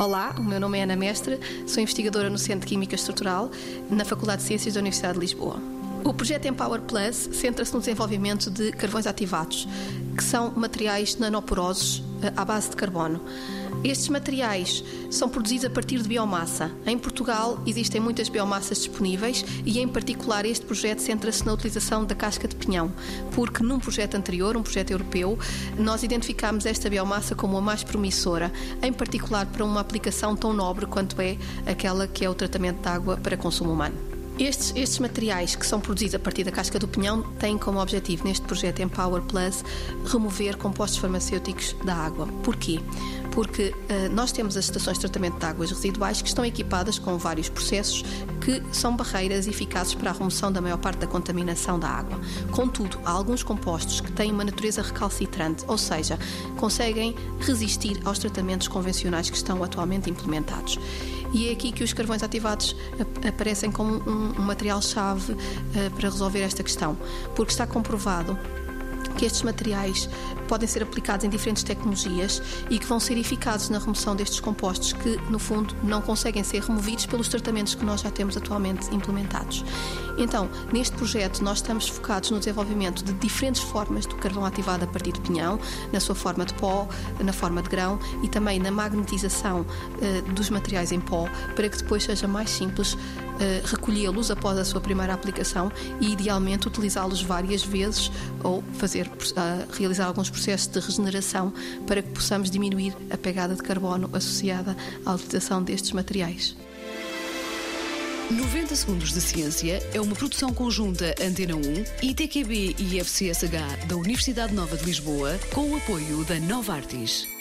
Olá, o meu nome é Ana Mestre, sou investigadora no Centro de Química Estrutural na Faculdade de Ciências da Universidade de Lisboa. O projeto Empower Plus centra-se no desenvolvimento de carvões ativados, que são materiais nanoporosos à base de carbono. Estes materiais são produzidos a partir de biomassa. Em Portugal existem muitas biomassas disponíveis e, em particular, este projeto centra-se na utilização da casca de pinhão, porque num projeto anterior, um projeto europeu, nós identificámos esta biomassa como a mais promissora, em particular para uma aplicação tão nobre quanto é aquela que é o tratamento de água para consumo humano. Estes, estes, materiais que são produzidos a partir da casca do pinhão têm como objetivo, neste projeto Empower Plus, remover compostos farmacêuticos da água. Porquê? Porque uh, nós temos as estações de tratamento de águas residuais que estão equipadas com vários processos que são barreiras eficazes para a remoção da maior parte da contaminação da água. Contudo, há alguns compostos que têm uma natureza recalcitrante, ou seja, conseguem resistir aos tratamentos convencionais que estão atualmente implementados. E é aqui que os carvões ativados aparecem como um, material-chave uh, para resolver esta questão, porque está comprovado que estes materiais podem ser aplicados em diferentes tecnologias e que vão ser eficazes na remoção destes compostos que, no fundo, não conseguem ser removidos pelos tratamentos que nós já temos atualmente implementados. Então, neste projeto, nós estamos focados no desenvolvimento de diferentes formas do carvão ativado a partir de pinhão, na sua forma de pó, na forma de grão e também na magnetização uh, dos materiais em pó, para que depois seja mais simples uh, recolhê-los após a sua primeira aplicação e, idealmente, utilizá-los várias vezes ou fazer realizar alguns processos de regeneração para que possamos diminuir a pegada de carbono associada à utilização destes materiais. 90 Segundos de Ciência é uma produção conjunta Antena 1, ITQB e FCSH da Universidade Nova de Lisboa, com o apoio da Nova Artis.